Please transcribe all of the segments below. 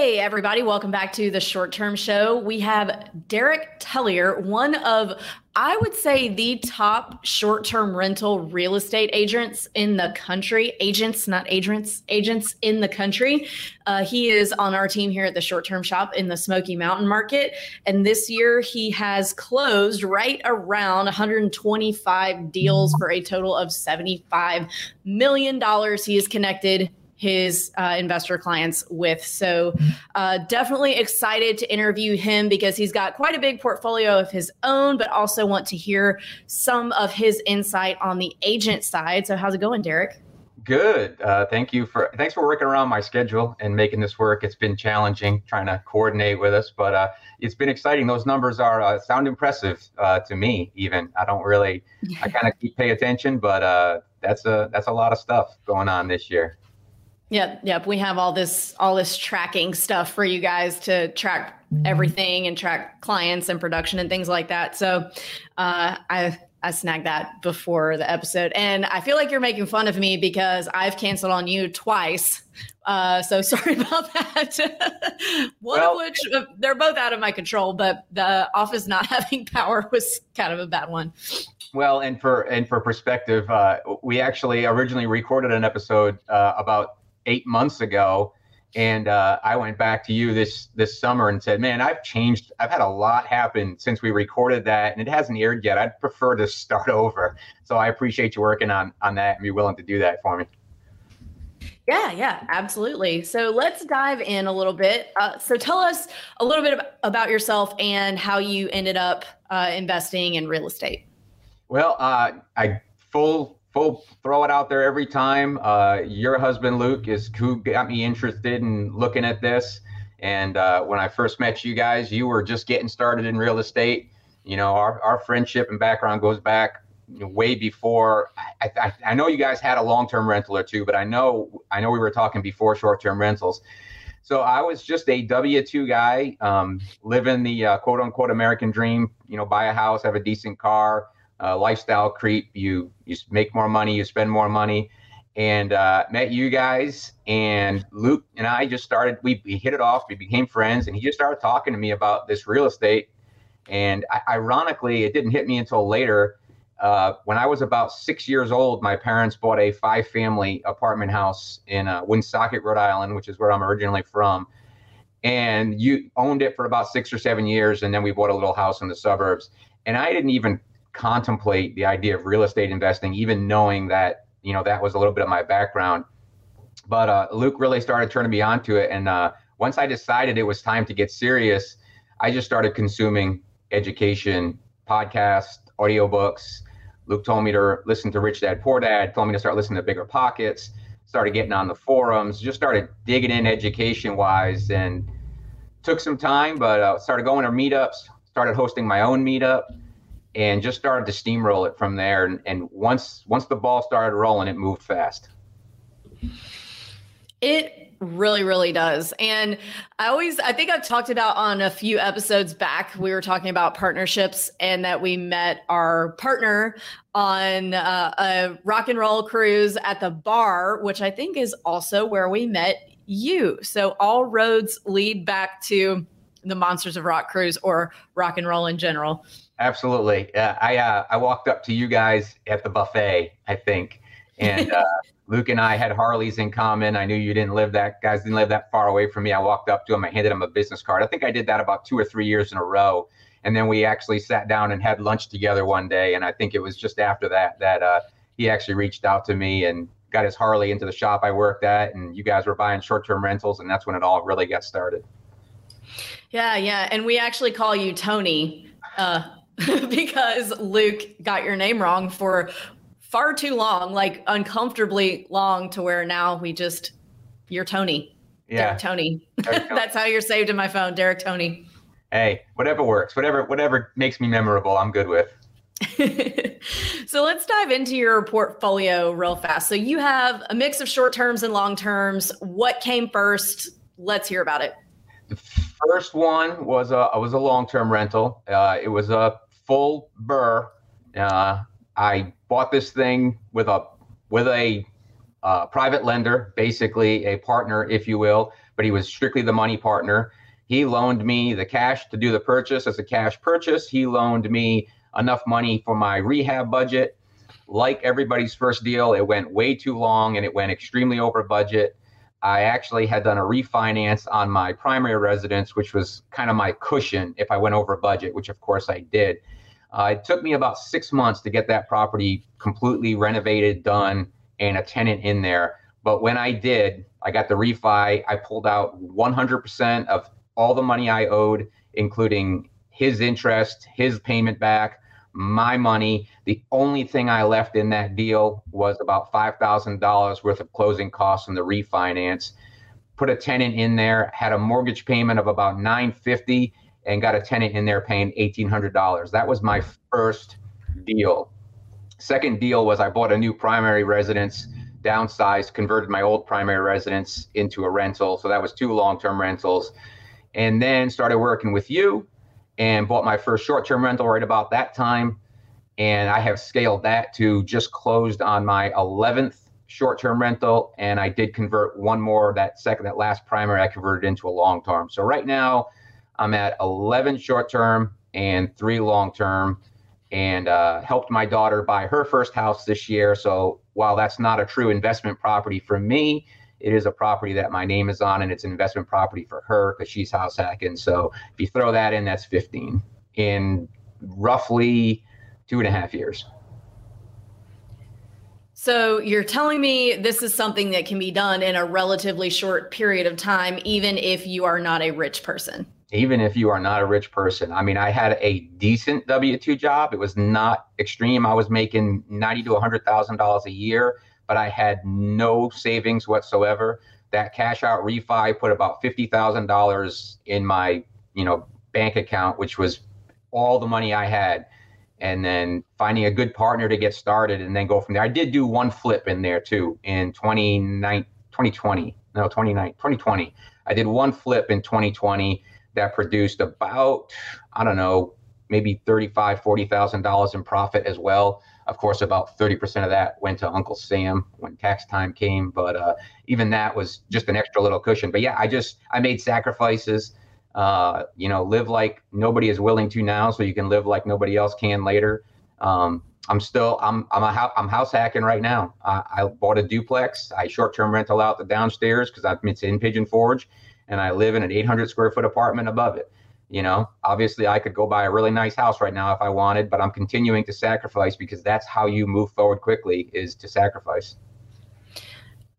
Hey, everybody, welcome back to the short term show. We have Derek Tellier, one of, I would say, the top short term rental real estate agents in the country. Agents, not agents, agents in the country. Uh, he is on our team here at the short term shop in the Smoky Mountain Market. And this year he has closed right around 125 deals for a total of $75 million. He is connected his uh, investor clients with. So, uh, definitely excited to interview him because he's got quite a big portfolio of his own, but also want to hear some of his insight on the agent side. So, how's it going, Derek? Good. Uh, thank you for thanks for working around my schedule and making this work. It's been challenging trying to coordinate with us, but uh, it's been exciting. Those numbers are uh, sound impressive uh, to me. Even I don't really, I kind of keep pay attention, but uh, that's a that's a lot of stuff going on this year. Yep, yep. We have all this all this tracking stuff for you guys to track everything and track clients and production and things like that. So uh, I I snagged that before the episode, and I feel like you're making fun of me because I've canceled on you twice. Uh, so sorry about that. One well, of which uh, they're both out of my control, but the office not having power was kind of a bad one. Well, and for and for perspective, uh, we actually originally recorded an episode uh, about eight months ago. And uh, I went back to you this this summer and said, "Man, I've changed. I've had a lot happen since we recorded that, and it hasn't aired yet. I'd prefer to start over. So I appreciate you working on on that and be willing to do that for me." Yeah, yeah, absolutely. So let's dive in a little bit. Uh, so tell us a little bit about yourself and how you ended up uh, investing in real estate. Well, uh, I full full throw it out there every time. Uh, your husband Luke is who got me interested in looking at this. And uh, when I first met you guys, you were just getting started in real estate. You know, our, our friendship and background goes back way before. I, I, I know you guys had a long term rental or two, but I know I know we were talking before short term rentals. So I was just a W two guy, um, living the uh, quote unquote American dream. You know, buy a house, have a decent car, uh, lifestyle creep. You you make more money, you spend more money, and uh, met you guys. And Luke and I just started. We, we hit it off. We became friends, and he just started talking to me about this real estate. And I, ironically, it didn't hit me until later. Uh, when I was about six years old, my parents bought a five-family apartment house in uh, Woonsocket, Rhode Island, which is where I'm originally from. And you owned it for about six or seven years, and then we bought a little house in the suburbs. And I didn't even contemplate the idea of real estate investing, even knowing that you know that was a little bit of my background. But uh, Luke really started turning me on to it, and uh, once I decided it was time to get serious, I just started consuming education, podcasts, audiobooks. Luke told me to listen to Rich Dad Poor Dad. Told me to start listening to Bigger Pockets. Started getting on the forums. Just started digging in education wise, and took some time, but uh, started going to meetups. Started hosting my own meetup and just started to steamroll it from there. And, and once once the ball started rolling, it moved fast. It really, really does. And I always, I think I've talked about on a few episodes back, we were talking about partnerships and that we met our partner on uh, a rock and roll cruise at the bar, which I think is also where we met you. So all roads lead back to the Monsters of Rock cruise or rock and roll in general. Absolutely. Uh, I uh, I walked up to you guys at the buffet, I think, and uh, Luke and I had Harleys in common. I knew you didn't live that guys didn't live that far away from me. I walked up to him. I handed him a business card. I think I did that about two or three years in a row, and then we actually sat down and had lunch together one day. And I think it was just after that that uh, he actually reached out to me and got his Harley into the shop I worked at, and you guys were buying short-term rentals, and that's when it all really got started. Yeah, yeah, and we actually call you Tony. Uh, because Luke got your name wrong for far too long, like uncomfortably long to where now we just, you're Tony. Yeah. Derek Tony. Derek Tony. That's how you're saved in my phone, Derek Tony. Hey, whatever works, whatever, whatever makes me memorable, I'm good with. so let's dive into your portfolio real fast. So you have a mix of short terms and long terms. What came first? Let's hear about it. The first one was a was a long term rental. Uh, it was a full BRRRR. Uh, I bought this thing with a with a uh, private lender, basically a partner, if you will, but he was strictly the money partner. He loaned me the cash to do the purchase as a cash purchase. He loaned me enough money for my rehab budget. Like everybody's first deal, it went way too long and it went extremely over budget. I actually had done a refinance on my primary residence, which was kind of my cushion if I went over budget, which of course I did. Uh, it took me about six months to get that property completely renovated, done, and a tenant in there. But when I did, I got the refi. I pulled out 100% of all the money I owed, including his interest, his payment back, my money. The only thing I left in that deal was about $5,000 worth of closing costs on the refinance. Put a tenant in there, had a mortgage payment of about 950 and got a tenant in there paying $1,800. That was my first deal. Second deal was I bought a new primary residence, downsized, converted my old primary residence into a rental. So that was two long term rentals. And then started working with you and bought my first short term rental right about that time. And I have scaled that to just closed on my 11th short term rental. And I did convert one more, that second, that last primary, I converted into a long term. So right now, I'm at 11 short term and three long term and uh, helped my daughter buy her first house this year. So while that's not a true investment property for me, it is a property that my name is on, and it's an investment property for her because she's house hacking. So if you throw that in, that's 15 in roughly two and a half years. So you're telling me this is something that can be done in a relatively short period of time, even if you are not a rich person even if you are not a rich person. I mean, I had a decent W two job. It was not extreme. I was making ninety to hundred thousand dollars a year, but I had no savings whatsoever. That cash out refi put about fifty thousand dollars in my you know bank account, which was all the money I had. And then finding a good partner to get started and then go from there. I did do one flip in there too in 2020, no, 29, 2020. I did one flip in 2020 that produced about, I don't know, maybe thirty-five, forty thousand dollars in profit as well. Of course, about thirty percent of that went to Uncle Sam when tax time came, but uh, even that was just an extra little cushion. But yeah, I just I made sacrifices. Uh, you know, live like nobody is willing to now, so you can live like nobody else can later. Um, I'm still I'm I'm a I'm house hacking right now. I, I bought a duplex. I short term rental out the downstairs because I'm it's in Pigeon Forge and I live in an 800 square foot apartment above it. You know, obviously I could go buy a really nice house right now if I wanted, but I'm continuing to sacrifice because that's how you move forward quickly is to sacrifice.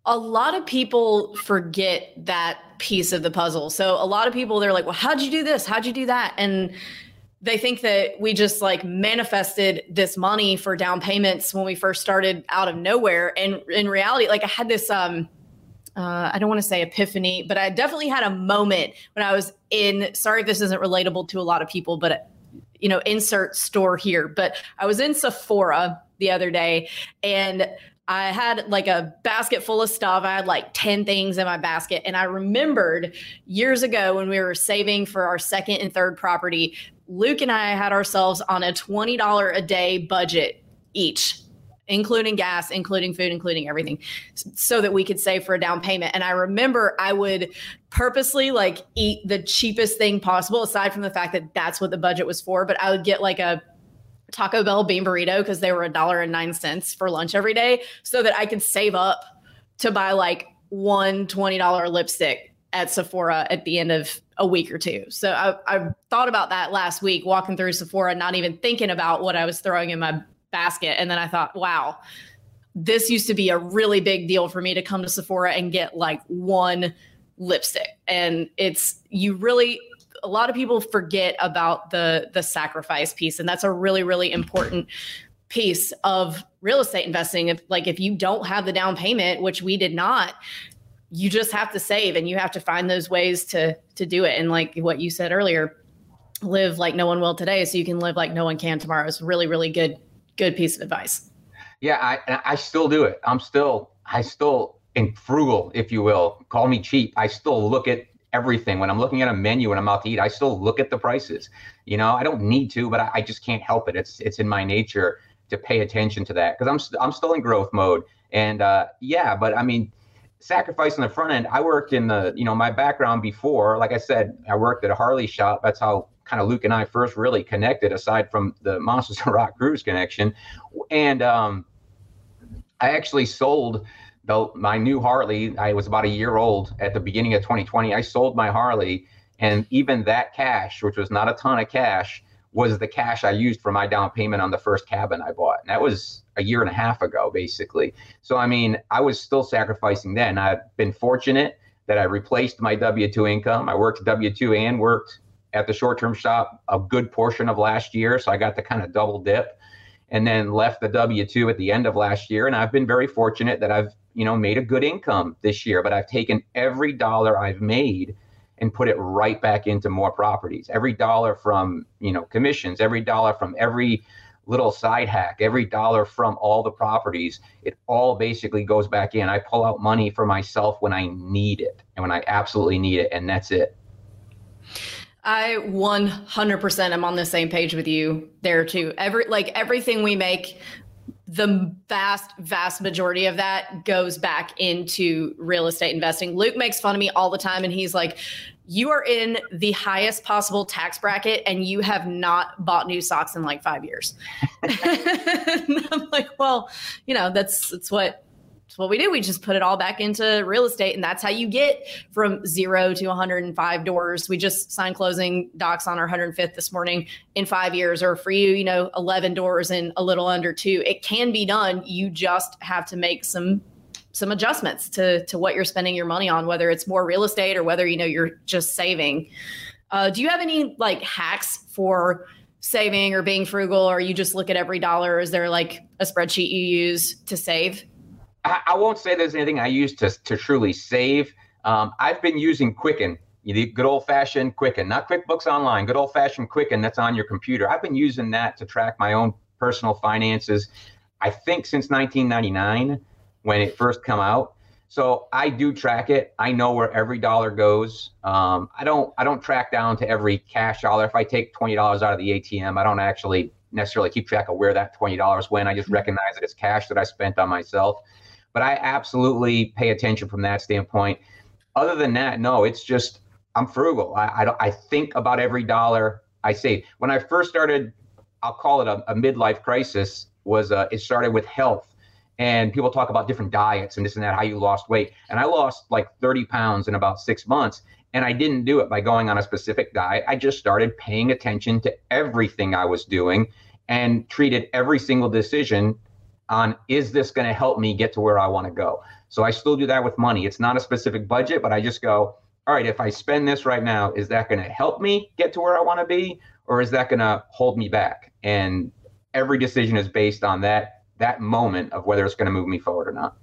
A lot of people forget that piece of the puzzle. So a lot of people they're like, "Well, how'd you do this? How'd you do that?" And they think that we just like manifested this money for down payments when we first started out of nowhere and in reality like i had this um uh, I don't want to say epiphany, but I definitely had a moment when I was in. Sorry if this isn't relatable to a lot of people, but you know, insert store here. But I was in Sephora the other day, and I had like a basket full of stuff. I had like 10 things in my basket. And I remembered years ago when we were saving for our second and third property, Luke and I had ourselves on a $20 a day budget each including gas, including food, including everything, so that we could save for a down payment. And I remember I would purposely like eat the cheapest thing possible, aside from the fact that that's what the budget was for. But I would get like a Taco Bell bean burrito because they were a dollar and nine cents for lunch every day, so that I could save up to buy like one $20 lipstick at Sephora at the end of a week or two. So I, I thought about that last week, walking through Sephora, not even thinking about what I was throwing in my basket. And then I thought, wow, this used to be a really big deal for me to come to Sephora and get like one lipstick. And it's, you really, a lot of people forget about the the sacrifice piece and that's a really really important piece of real estate investing if like if you don't have the down payment which we did not you just have to save and you have to find those ways to to do it and like what you said earlier live like no one will today so you can live like no one can tomorrow is really really good good piece of advice. Yeah i i still do it. I'm still i still in frugal if you will call me cheap i still look at everything. When i'm looking at a menu when i'm out to eat i still look at the prices. You know i don't need to but i, I just can't help it. It's it's in my nature to pay attention to that because i'm st- i'm still in growth mode. And uh yeah but i mean sacrifice on the front end i worked in the you know my background before like i said i worked at a harley shop. That's how kind of Luke and I first really connected, aside from the Monsters of Rock Cruise connection. And um, I actually sold the, my new Harley. I was about a year old at the beginning of 2020. I sold my Harley, and even that cash, which was not a ton of cash, was the cash I used for my down payment on the first cabin I bought. And that was a year and a half ago, basically. So, I mean, I was still sacrificing then. I've been fortunate that I replaced my W 2 income. I worked W 2 and worked at the short term shop a good portion of last year. So I got the kind of double dip and then left the W 2 at the end of last year. And I've been very fortunate that I've, you know, made a good income this year, but I've taken every dollar I've made and put it right back into more properties. Every dollar from, you know, commissions, every dollar from every little side hack, every dollar from all the properties, it all basically goes back in. I pull out money for myself when I need it and when I absolutely need it, and that's it. I 100% am on the same page with you there too. Every like everything we make the vast vast majority of that goes back into real estate investing. Luke makes fun of me all the time and he's like you are in the highest possible tax bracket and you have not bought new socks in like 5 years. I'm like, well, you know, that's that's what that's what we do. We just put it all back into real estate, and that's how you get from zero to 105 doors. We just signed closing docs on our 105th this morning in five years, or for you, you know, 11 doors in a little under two. It can be done. You just have to make some some adjustments to to what you're spending your money on, whether it's more real estate or whether you know you're just saving. Uh, do you have any like hacks for saving or being frugal, or you just look at every dollar? Is there like a spreadsheet you use to save? I, I won't say there's anything I use to, to truly save. Um, I've been using Quicken, the good old fashioned Quicken, not QuickBooks Online, good old fashioned Quicken that's on your computer. I've been using that to track my own personal finances, I think since 1999 when it first come out. So I do track it. I know where every dollar goes. Um, I don't I don't track down to every cash dollar. If I take twenty dollars out of the ATM, I don't actually necessarily keep track of where that twenty dollars went. I just mm-hmm. recognize that it's cash that I spent on myself. But I absolutely pay attention from that standpoint. Other than that, no, it's just I'm frugal. I I, I think about every dollar I save. When I first started, I'll call it a, a midlife crisis. Was uh, it started with health, and people talk about different diets and this and that, how you lost weight, and I lost like 30 pounds in about six months. And I didn't do it by going on a specific diet. I just started paying attention to everything I was doing and treated every single decision on is this going to help me get to where I want to go? So I still do that with money. It's not a specific budget, but I just go, all right, if I spend this right now, is that going to help me get to where I want to be or is that going to hold me back? And every decision is based on that that moment of whether it's going to move me forward or not.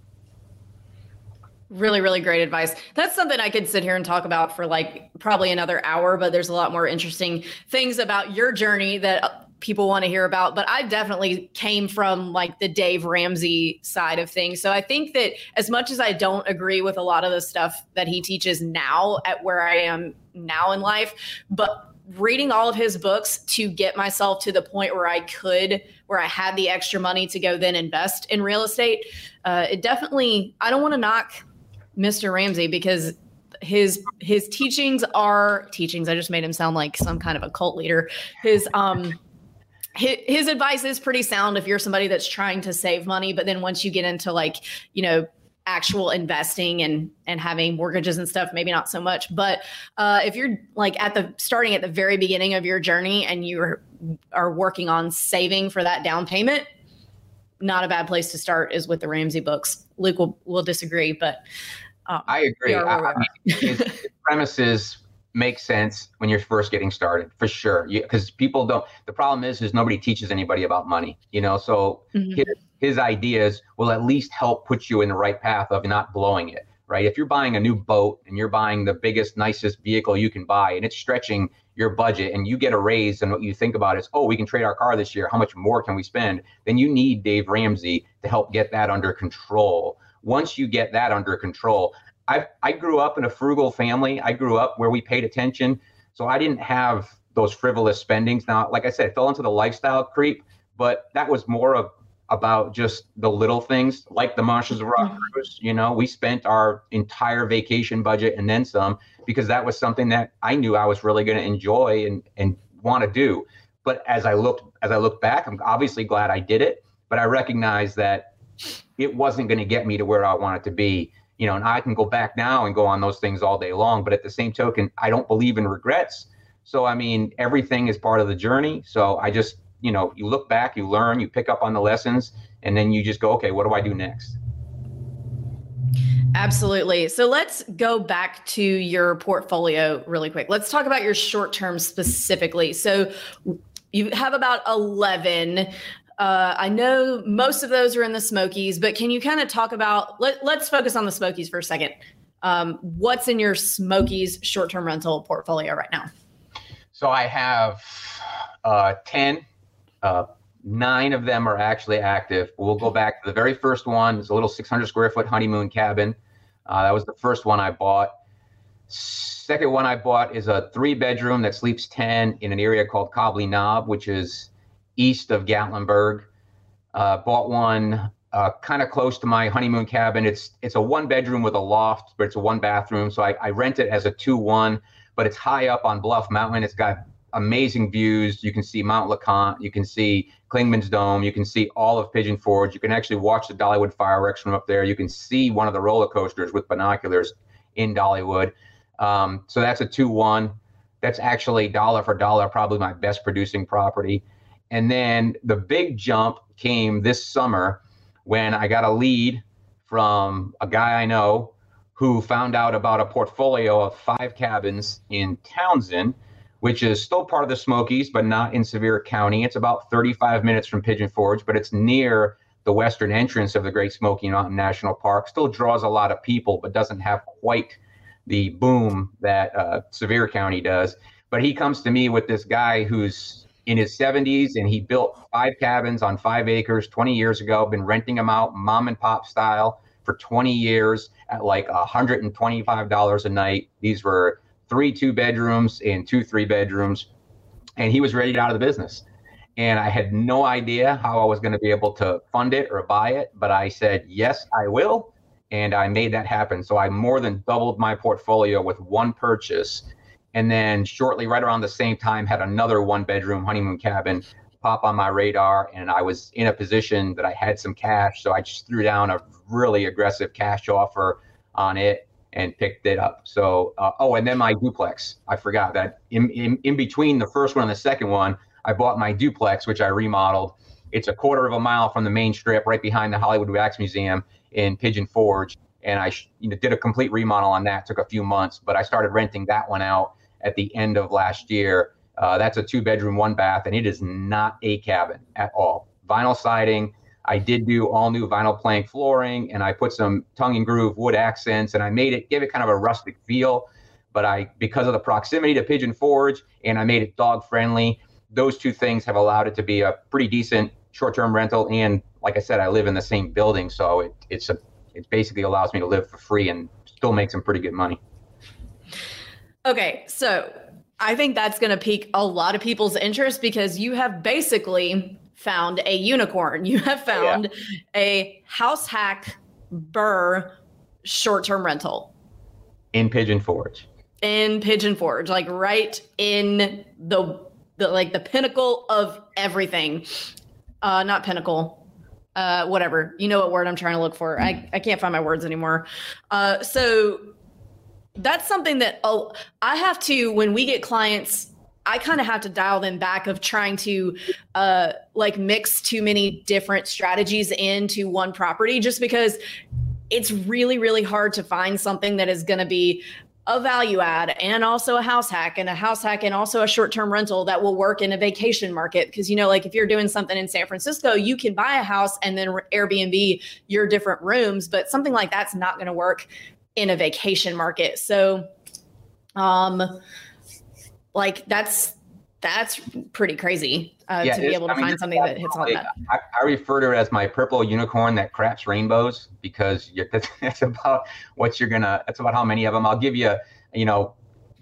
Really, really great advice. That's something I could sit here and talk about for like probably another hour, but there's a lot more interesting things about your journey that people want to hear about, but I definitely came from like the Dave Ramsey side of things. So I think that as much as I don't agree with a lot of the stuff that he teaches now at where I am now in life, but reading all of his books to get myself to the point where I could, where I had the extra money to go then invest in real estate, uh, it definitely, I don't want to knock Mr. Ramsey because his his teachings are teachings i just made him sound like some kind of a cult leader his um his, advice is pretty sound if you're somebody that's trying to save money but then once you get into like you know actual investing and and having mortgages and stuff maybe not so much but uh, if you're like at the starting at the very beginning of your journey and you are, are working on saving for that down payment not a bad place to start is with the ramsey books luke will, will disagree but um, i agree I, I mean, his, his premises make sense when you're first getting started for sure because people don't the problem is is nobody teaches anybody about money you know so mm-hmm. his, his ideas will at least help put you in the right path of not blowing it right? If you're buying a new boat and you're buying the biggest, nicest vehicle you can buy and it's stretching your budget and you get a raise and what you think about is, oh, we can trade our car this year. How much more can we spend? Then you need Dave Ramsey to help get that under control. Once you get that under control, I, I grew up in a frugal family. I grew up where we paid attention. So I didn't have those frivolous spendings. Now, like I said, I fell into the lifestyle creep, but that was more of about just the little things like the Monsters of Rock mm-hmm. cruise. You know, we spent our entire vacation budget and then some because that was something that I knew I was really going to enjoy and and want to do. But as I looked as I look back, I'm obviously glad I did it, but I recognize that it wasn't going to get me to where I wanted to be. You know, and I can go back now and go on those things all day long. But at the same token, I don't believe in regrets. So I mean, everything is part of the journey. So I just you know, you look back, you learn, you pick up on the lessons, and then you just go, okay, what do I do next? Absolutely. So let's go back to your portfolio really quick. Let's talk about your short term specifically. So you have about 11. Uh, I know most of those are in the Smokies, but can you kind of talk about, let, let's focus on the Smokies for a second. Um, what's in your Smokies short term rental portfolio right now? So I have uh, 10 uh, nine of them are actually active. We'll go back to the very first one. It's a little 600 square foot honeymoon cabin. Uh, that was the first one I bought. Second one I bought is a three bedroom that sleeps 10 in an area called Cobbly Knob, which is east of Gatlinburg. Uh, bought one uh, kind of close to my honeymoon cabin. It's it's a one bedroom with a loft, but it's a one bathroom. So I, I rent it as a two one, but it's high up on Bluff Mountain. It's got amazing views. You can see Mount LeConte, you can see Clingman's Dome, you can see all of Pigeon Forge. You can actually watch the Dollywood fireworks from up there. You can see one of the roller coasters with binoculars in Dollywood. Um, so that's a 2 1. That's actually dollar for dollar, probably my best producing property. And then the big jump came this summer when I got a lead from a guy I know who found out about a portfolio of five cabins in Townsend which is still part of the Smokies, but not in Sevier County. It's about 35 minutes from Pigeon Forge, but it's near the western entrance of the Great Smoky Mountain National Park. Still draws a lot of people, but doesn't have quite the boom that uh, Sevier County does. But he comes to me with this guy who's in his 70s and he built five cabins on five acres 20 years ago, been renting them out mom and pop style for 20 years at like $125 a night. These were three two bedrooms and two three bedrooms, and he was ready to get out of the business. And I had no idea how I was going to be able to fund it or buy it, but I said yes, I will, and I made that happen. So I more than doubled my portfolio with one purchase, and then shortly, right around the same time, had another one bedroom honeymoon cabin pop on my radar and I was in a position that I had some cash. So I just threw down a really aggressive cash offer on it and picked it up. So, uh, oh, and then my duplex. I forgot that in, in, in between the first one and the second one, I bought my duplex, which I remodeled. It's a quarter of a mile from the main strip, right behind the Hollywood Wax Museum in Pigeon Forge. And I you know, did a complete remodel on that. Took a few months, but I started renting that one out at the end of last year. Uh, that's a two bedroom, one bath, and it is not a cabin at all. Vinyl siding, I did do all new vinyl plank flooring and I put some tongue and groove wood accents and I made it give it kind of a rustic feel. But I because of the proximity to Pigeon Forge and I made it dog friendly, those two things have allowed it to be a pretty decent short-term rental. And like I said, I live in the same building, so it, it's a it basically allows me to live for free and still make some pretty good money. Okay, so I think that's going to pique a lot of people's interest because you have basically found a unicorn. You have found yeah. a house hack BRRRR short term rental in Pigeon Forge. In Pigeon Forge, like right in the the like the pinnacle of everything. Uh, not pinnacle. Uh, whatever. You know what word I'm trying to look for. I, I can't find my words anymore. Uh, so that's something that oh, I have to when we get clients I kind of have to dial them back of trying to uh, like mix too many different strategies into one property just because it's really, really hard to find something that is going to be a value add and also a house hack and a house hack and also a short term rental that will work in a vacation market. Because, you know, like if you're doing something in San Francisco, you can buy a house and then Airbnb your different rooms, but something like that's not going to work in a vacation market. So, um, like that's that's pretty crazy uh, yeah, to be able to I mean, find something that hits all that. I, I, refer to it as my purple unicorn that craps rainbows because that's, that's about what you're gonna. That's about how many of them. I'll give you, you know,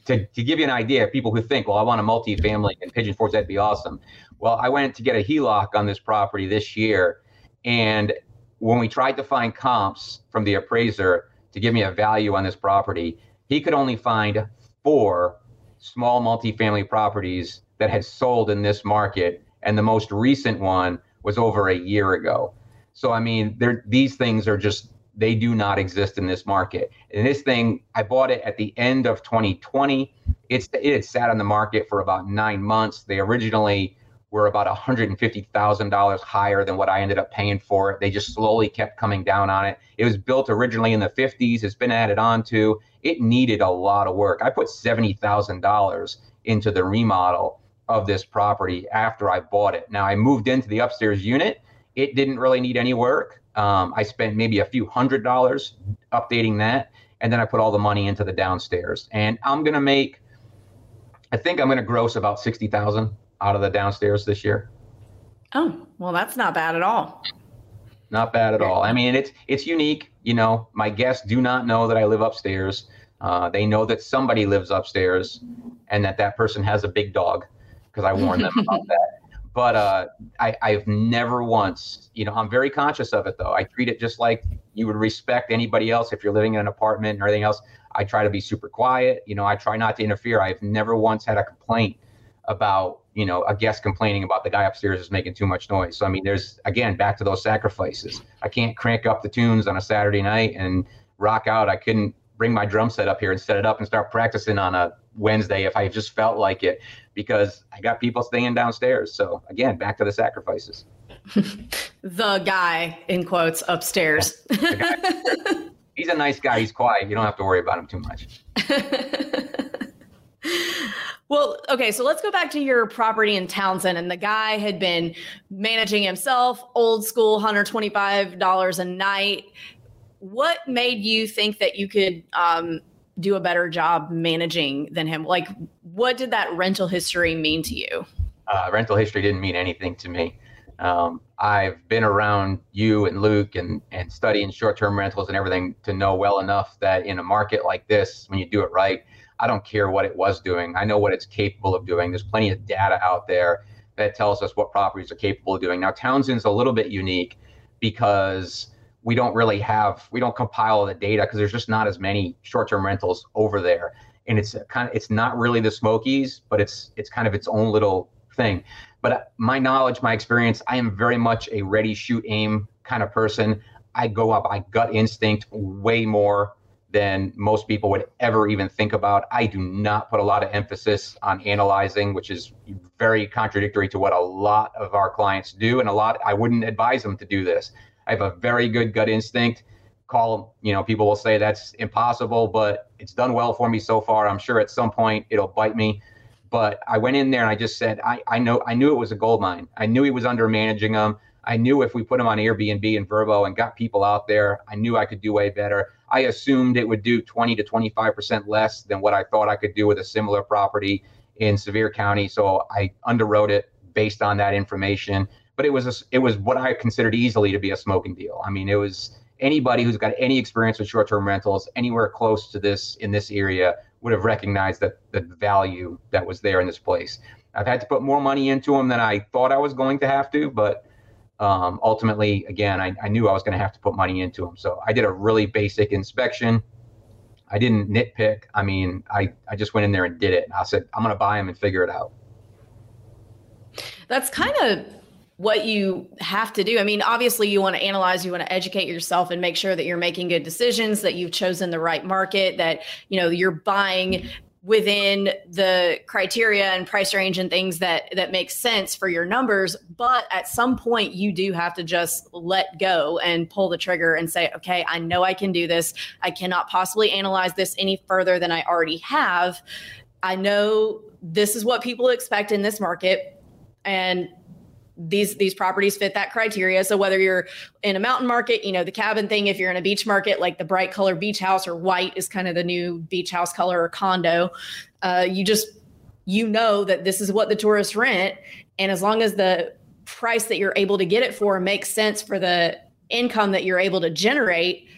to, to give you an idea. People who think, well, I want a multi-family in Pigeon Forge, that'd be awesome. Well, I went to get a HELOC on this property this year, and when we tried to find comps from the appraiser to give me a value on this property, he could only find four small multifamily properties that had sold in this market, and the most recent one was over a year ago. So I mean, these things are just they do not exist in this market. And this thing, I bought it at the end of 2020. It's it had sat on the market for about nine months. They originally were about $150,000 higher than what I ended up paying for it. They just slowly kept coming down on it. It was built originally in the 50s. It's been added on to. It needed a lot of work. I put $70,000 into the remodel of this property after I bought it. Now I moved into the upstairs unit. It didn't really need any work. Um, I spent maybe a few hundred dollars updating that, and then I put all the money into the downstairs. And I'm gonna make, I think I'm gonna gross about sixty thousand out of the downstairs this year. Oh well, that's not bad at all. Not bad at all. I mean, it's it's unique. You know, my guests do not know that I live upstairs. Uh, they know that somebody lives upstairs, and that that person has a big dog because I warned them about that. But uh, I, I've never once, you know, I'm very conscious of it though. I treat it just like you would respect anybody else if you're living in an apartment or anything else. I try to be super quiet. You know, I try not to interfere. I've never once had a complaint about, you know, a guest complaining about the guy upstairs is making too much noise. So I mean, there's again back to those sacrifices. I can't crank up the tunes on a Saturday night and rock out. I couldn't bring my drum set up here and set it up and start practicing on a Wednesday if I just felt like it because I got people staying downstairs. So again, back to the sacrifices. the guy in quotes upstairs. He's a nice guy. He's quiet. You don't have to worry about him too much. Well, okay, so let's go back to your property in Townsend. And the guy had been managing himself, old school, $125 a night. What made you think that you could um, do a better job managing than him? Like, what did that rental history mean to you? Uh, rental history didn't mean anything to me. Um, I've been around you and Luke and, and studying short term rentals and everything to know well enough that in a market like this, when you do it right, I don't care what it was doing. I know what it's capable of doing. There's plenty of data out there that tells us what properties are capable of doing. Now, Townsend's a little bit unique because we don't really have we don't compile the data because there's just not as many short-term rentals over there and it's kind of it's not really the smokies but it's it's kind of its own little thing but my knowledge my experience i am very much a ready shoot aim kind of person i go up I gut instinct way more than most people would ever even think about i do not put a lot of emphasis on analyzing which is very contradictory to what a lot of our clients do and a lot i wouldn't advise them to do this I have a very good gut instinct. Call, them, you know, people will say that's impossible, but it's done well for me so far. I'm sure at some point it'll bite me. But I went in there and I just said, I, I know, I knew it was a gold mine. I knew he was under managing them. I knew if we put him on Airbnb and VRBO and got people out there, I knew I could do way better. I assumed it would do 20 to 25% less than what I thought I could do with a similar property in Sevier County. So I underwrote it based on that information but it was a, it was what I considered easily to be a smoking deal. I mean, it was anybody who's got any experience with short-term rentals anywhere close to this in this area would have recognized that the value that was there in this place. I've had to put more money into them than I thought I was going to have to, but um, ultimately, again, I, I knew I was going to have to put money into them. So I did a really basic inspection. I didn't nitpick. I mean, I, I just went in there and did it. I said, I'm going to buy them and figure it out. That's kind of what you have to do. I mean, obviously, you want to analyze, you want to educate yourself and make sure that you're making good decisions, that you've chosen the right market, that you know you're buying within the criteria and price range and things that that make sense for your numbers but at some point you do have to just let go and pull the trigger and say okay i know i can do this. I cannot possibly analyze this any further than i already have. I know this is what people expect in this market and these these properties fit that criteria. So whether you're in a mountain market, you know, the cabin thing, if you're in a beach market, like the bright color beach house or white is kind of the new beach house color or condo, uh, you just you know that this is what the tourists rent. And as long as the price that you're able to get it for makes sense for the income that you're able to generate,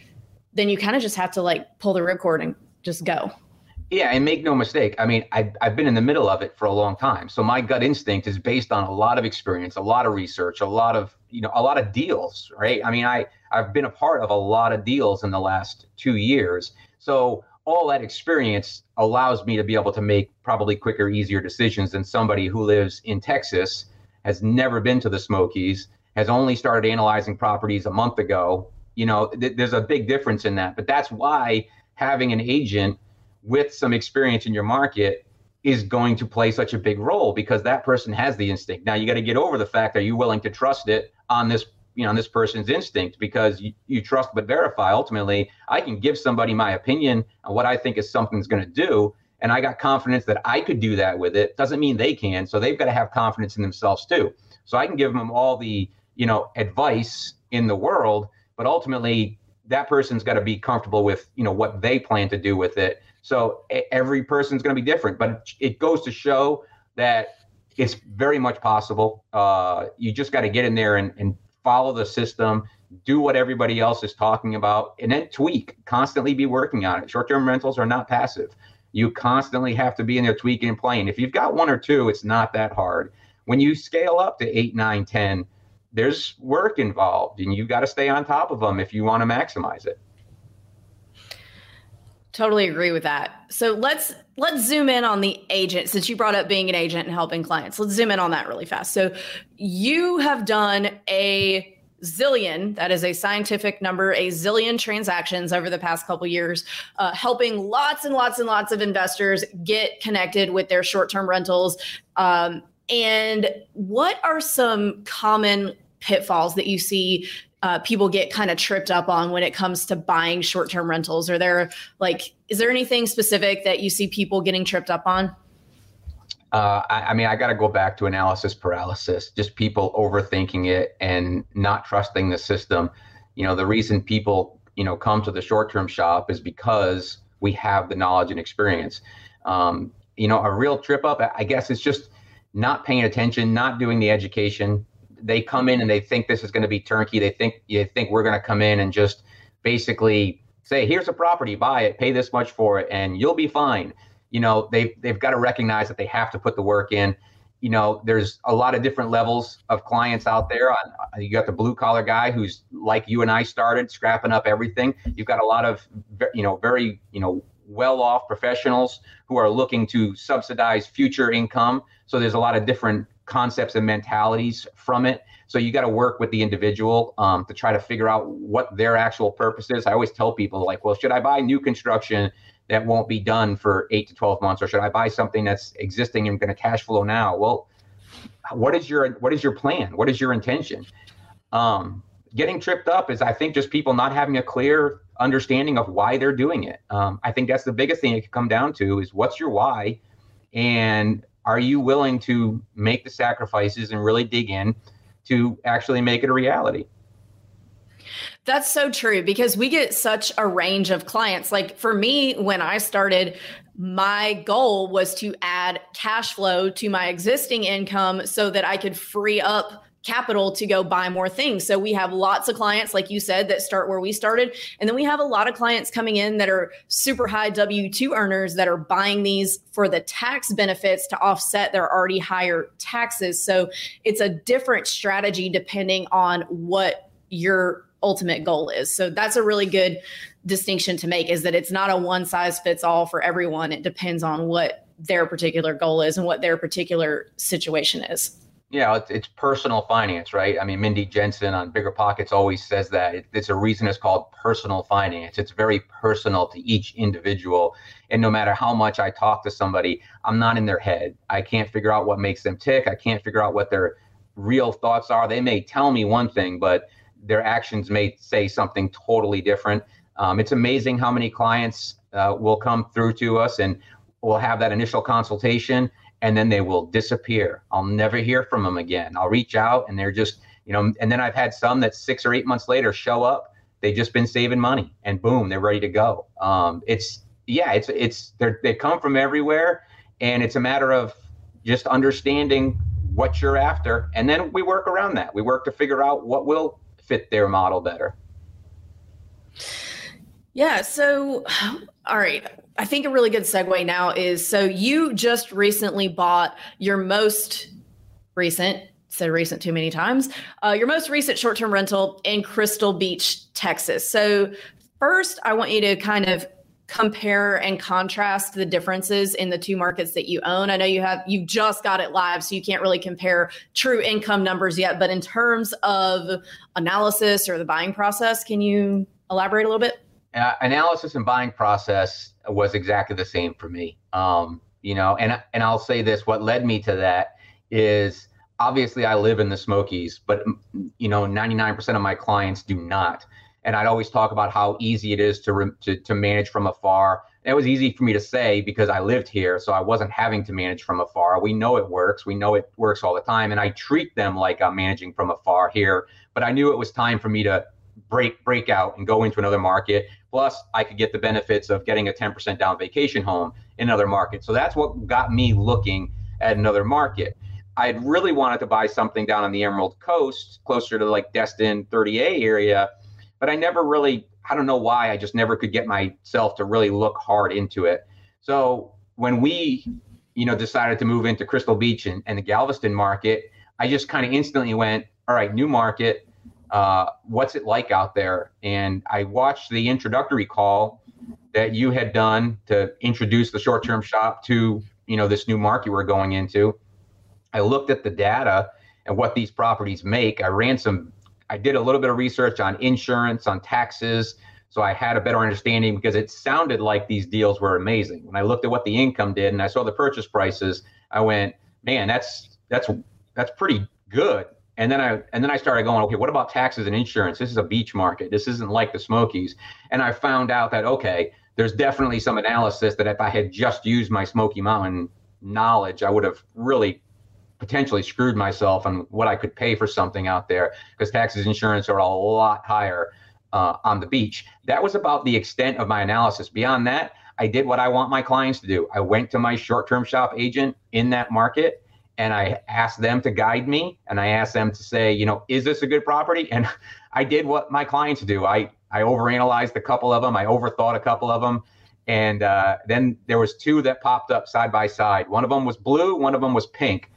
then you kind of just have to like pull the ripcord and just go. Yeah, and make no mistake. I mean, I've, I've been in the middle of it for a long time. So my gut instinct is based on a lot of experience, a lot of research, a lot of, you know, a lot of deals, right? I mean, I, I've been a part of a lot of deals in the last two years. So all that experience allows me to be able to make probably quicker, easier decisions than somebody who lives in Texas, has never been to the Smokies, has only started analyzing properties a month ago. You know, th- there's a big difference in that. But that's why having an agent with some experience in your market is going to play such a big role because that person has the instinct. Now you got to get over the fact that you're willing to trust it on this, you know, on this person's instinct because you, you trust but verify. Ultimately, I can give somebody my opinion on what I think is something's going to do, and I got confidence that I could do that with it. Doesn't mean they can, so they've got to have confidence in themselves too. So I can give them all the, you know, advice in the world, but ultimately that person's got to be comfortable with, you know, what they plan to do with it so every person's going to be different, but it goes to show that it's very much possible. Uh, you just got to get in there and, and follow the system, do what everybody else is talking about, and then tweak, constantly be working on it. Short term rentals are not passive. You constantly have to be in there tweaking and playing. If you've got one or two, it's not that hard. When you scale up to eight, nine, 10, there's work involved, and you've got to stay on top of them if you want to maximize it. Totally agree with that. So let's let's zoom in on the agent since you brought up being an agent and helping clients. Let's zoom in on that really fast. So you have done a zillion that is a scientific number a zillion transactions over the past couple years uh, helping lots and lots and lots of investors get connected with their short-term rentals um, and what are some common pitfalls that you see uh, people get kind of tripped up on when it comes to buying short-term rentals? Are there like, is there anything specific that you see people getting tripped up on? Uh, I, I, mean, I got to go back to analysis paralysis, just people overthinking it and not trusting the system. You know, the reason people, you know, come to the short-term shop is because we have the knowledge and experience. Um, you know, a real trip up, I guess, is just not paying attention, not doing the education, they come in and they think this is going to be turnkey. They think you think we're going to come in and just basically say, "Here's a property, buy it, pay this much for it, and you'll be fine." You know, they they've got to recognize that they have to put the work in. You know, there's a lot of different levels of clients out there. You got the blue collar guy who's like you and I started, scrapping up everything. You've got a lot of you know very you know well off professionals who are looking to subsidize future income. So there's a lot of different concepts and mentalities from it. So you got to work with the individual um, to try to figure out what their actual purpose is. I always tell people like, well, should I buy new construction that won't be done for eight to 12 months, or should I buy something that's existing and going to cash flow now? Well, what is your what is your plan? What is your intention? Um, getting tripped up is, I think, just people not having a clear understanding of why they're doing it. Um, I think that's the biggest thing it can come down to is what's your why, and are you willing to make the sacrifices and really dig in to actually make it a reality? That's so true because we get such a range of clients. Like for me, when I started, my goal was to add cash flow to my existing income so that I could free up capital to go buy more things. So we have lots of clients, like you said, that start where we started. And then we have a lot of clients coming in that are super high W 2 earners that are buying these for the tax benefits to offset their already higher taxes. So it's a different strategy depending on what your ultimate goal is. So that's a really good distinction to make is that it's not a one size fits all for everyone. It depends on what their particular goal is and what their particular situation is yeah, it's, it's personal finance, right? I mean, Mindy Jensen on Bigger Pockets always says that it, it's a reason it's called personal finance. It's very personal to each individual. And no matter how much I talk to somebody, I'm not in their head. I can't figure out what makes them tick. I can't figure out what their real thoughts are. They may tell me one thing, but their actions may say something totally different. Um, it's amazing how many clients uh, will come through to us and we'll have that initial consultation and then they will disappear. I'll never hear from them again. I'll reach out and they're just, you know, and then I've had some that six or eight months later show up. They've just been saving money and boom, they're ready to go. Um, it's, yeah, it's, it's, they they come from everywhere and it's a matter of just understanding what you're after. And then we work around that. We work to figure out what will fit their model better. Yeah. So, all right. I think a really good segue now is so you just recently bought your most recent, said recent too many times, uh, your most recent short term rental in Crystal Beach, Texas. So, first, I want you to kind of compare and contrast the differences in the two markets that you own. I know you have you just got it live so you can't really compare true income numbers yet, but in terms of analysis or the buying process, can you elaborate a little bit? Analysis and buying process was exactly the same for me. Um, you know, and and I'll say this: what led me to that is obviously I live in the Smokies, but you know, 99% of my clients do not. And I'd always talk about how easy it is to re- to, to manage from afar. It was easy for me to say because I lived here, so I wasn't having to manage from afar. We know it works. We know it works all the time, and I treat them like I'm managing from afar here. But I knew it was time for me to break break out and go into another market. Plus, I could get the benefits of getting a 10% down vacation home in another market. So that's what got me looking at another market. I had really wanted to buy something down on the Emerald Coast, closer to like Destin 30A area, but I never really, I don't know why, I just never could get myself to really look hard into it. So when we, you know, decided to move into Crystal Beach and, and the Galveston market, I just kind of instantly went, all right, new market, uh, what's it like out there? And I watched the introductory call that you had done to introduce the short-term shop to you know this new market we're going into. I looked at the data and what these properties make. I ran some. I did a little bit of research on insurance, on taxes, so I had a better understanding because it sounded like these deals were amazing. When I looked at what the income did and I saw the purchase prices, I went, man, that's that's that's pretty good and then I and then I started going, okay, what about taxes and insurance? This is a beach market. This isn't like the Smokies. And I found out that okay, there's definitely some analysis that if I had just used my Smoky Mountain knowledge, I would have really potentially screwed myself on what I could pay for something out there because taxes and insurance are a lot higher uh, on the beach. That was about the extent of my analysis. Beyond that, I did what I want my clients to do. I went to my short-term shop agent in that market and I asked them to guide me and I asked them to say, you know, is this a good property? And I did what my clients do. I, I overanalyzed a couple of them. I overthought a couple of them. And uh, then there was two that popped up side by side. One of them was blue. One of them was pink.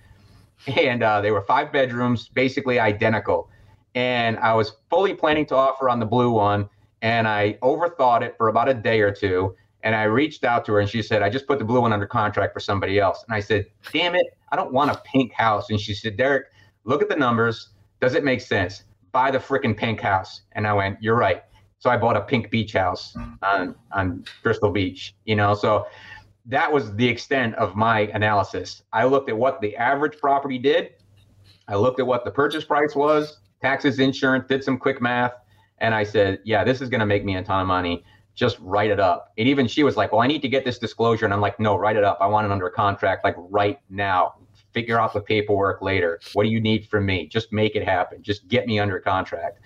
And uh, they were five bedrooms, basically identical. And I was fully planning to offer on the blue one. And I overthought it for about a day or two. And I reached out to her and she said, I just put the blue one under contract for somebody else. And I said, damn it, I don't want a pink house. And she said, Derek, look at the numbers. Does it make sense? Buy the freaking pink house. And I went, you're right. So I bought a pink beach house on, on Crystal Beach, you know, so that was the extent of my analysis. I looked at what the average property did. I looked at what the purchase price was, taxes, insurance, did some quick math. And I said, yeah, this is going to make me a ton of money just write it up. And even she was like, well, I need to get this disclosure. And I'm like, no, write it up. I want it under contract, like right now. Figure out the paperwork later. What do you need from me? Just make it happen. Just get me under contract.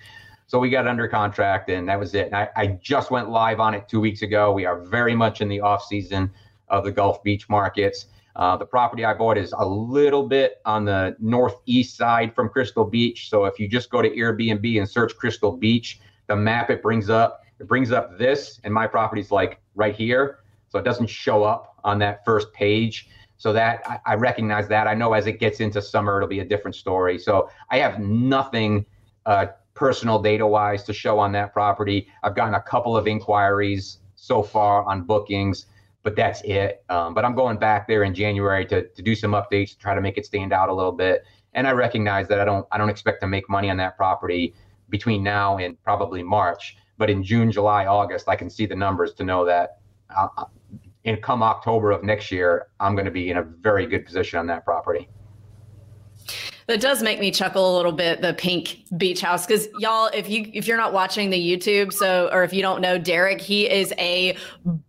So we got under contract and that was it. And I, I just went live on it two weeks ago. We are very much in the off season of the Gulf Beach markets. Uh, the property I bought is a little bit on the northeast side from Crystal Beach. So if you just go to Airbnb and search Crystal Beach, the map it brings up it brings up this, and my property's like right here. So it doesn't show up on that first page. So that I, I recognize that. I know as it gets into summer, it'll be a different story. So I have nothing uh, personal data wise to show on that property. I've gotten a couple of inquiries so far on bookings, but that's it. Um, but I'm going back there in January to, to do some updates, to try to make it stand out a little bit. And I recognize that I don't I don't expect to make money on that property between now and probably March. But in June, July, August, I can see the numbers to know that uh, uh in come October of next year, I'm going to be in a very good position on that property. That does make me chuckle a little bit. The pink beach house, because y'all, if you if you're not watching the YouTube, so or if you don't know Derek, he is a